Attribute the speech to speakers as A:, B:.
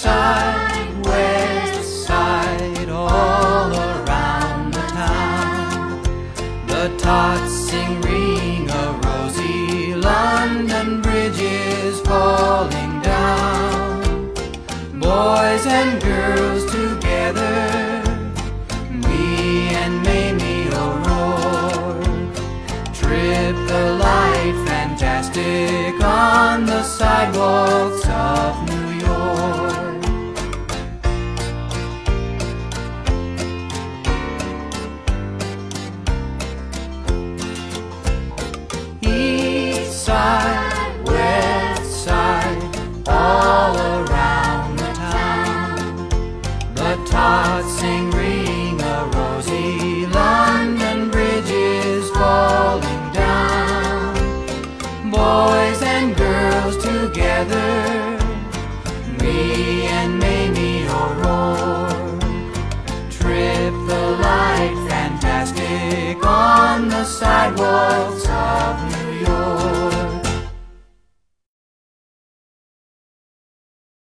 A: the side all around the town? The tots sing ring a rosy, London Bridge is falling down. Boys and girls together, me and Mamie O'Rourke. Light, fantastic on the sidewalks of New not sing, ring a rosy. London Bridge is falling down. Boys and girls together, me and Mamie O'Rourke. Trip the light, fantastic on the sidewalk.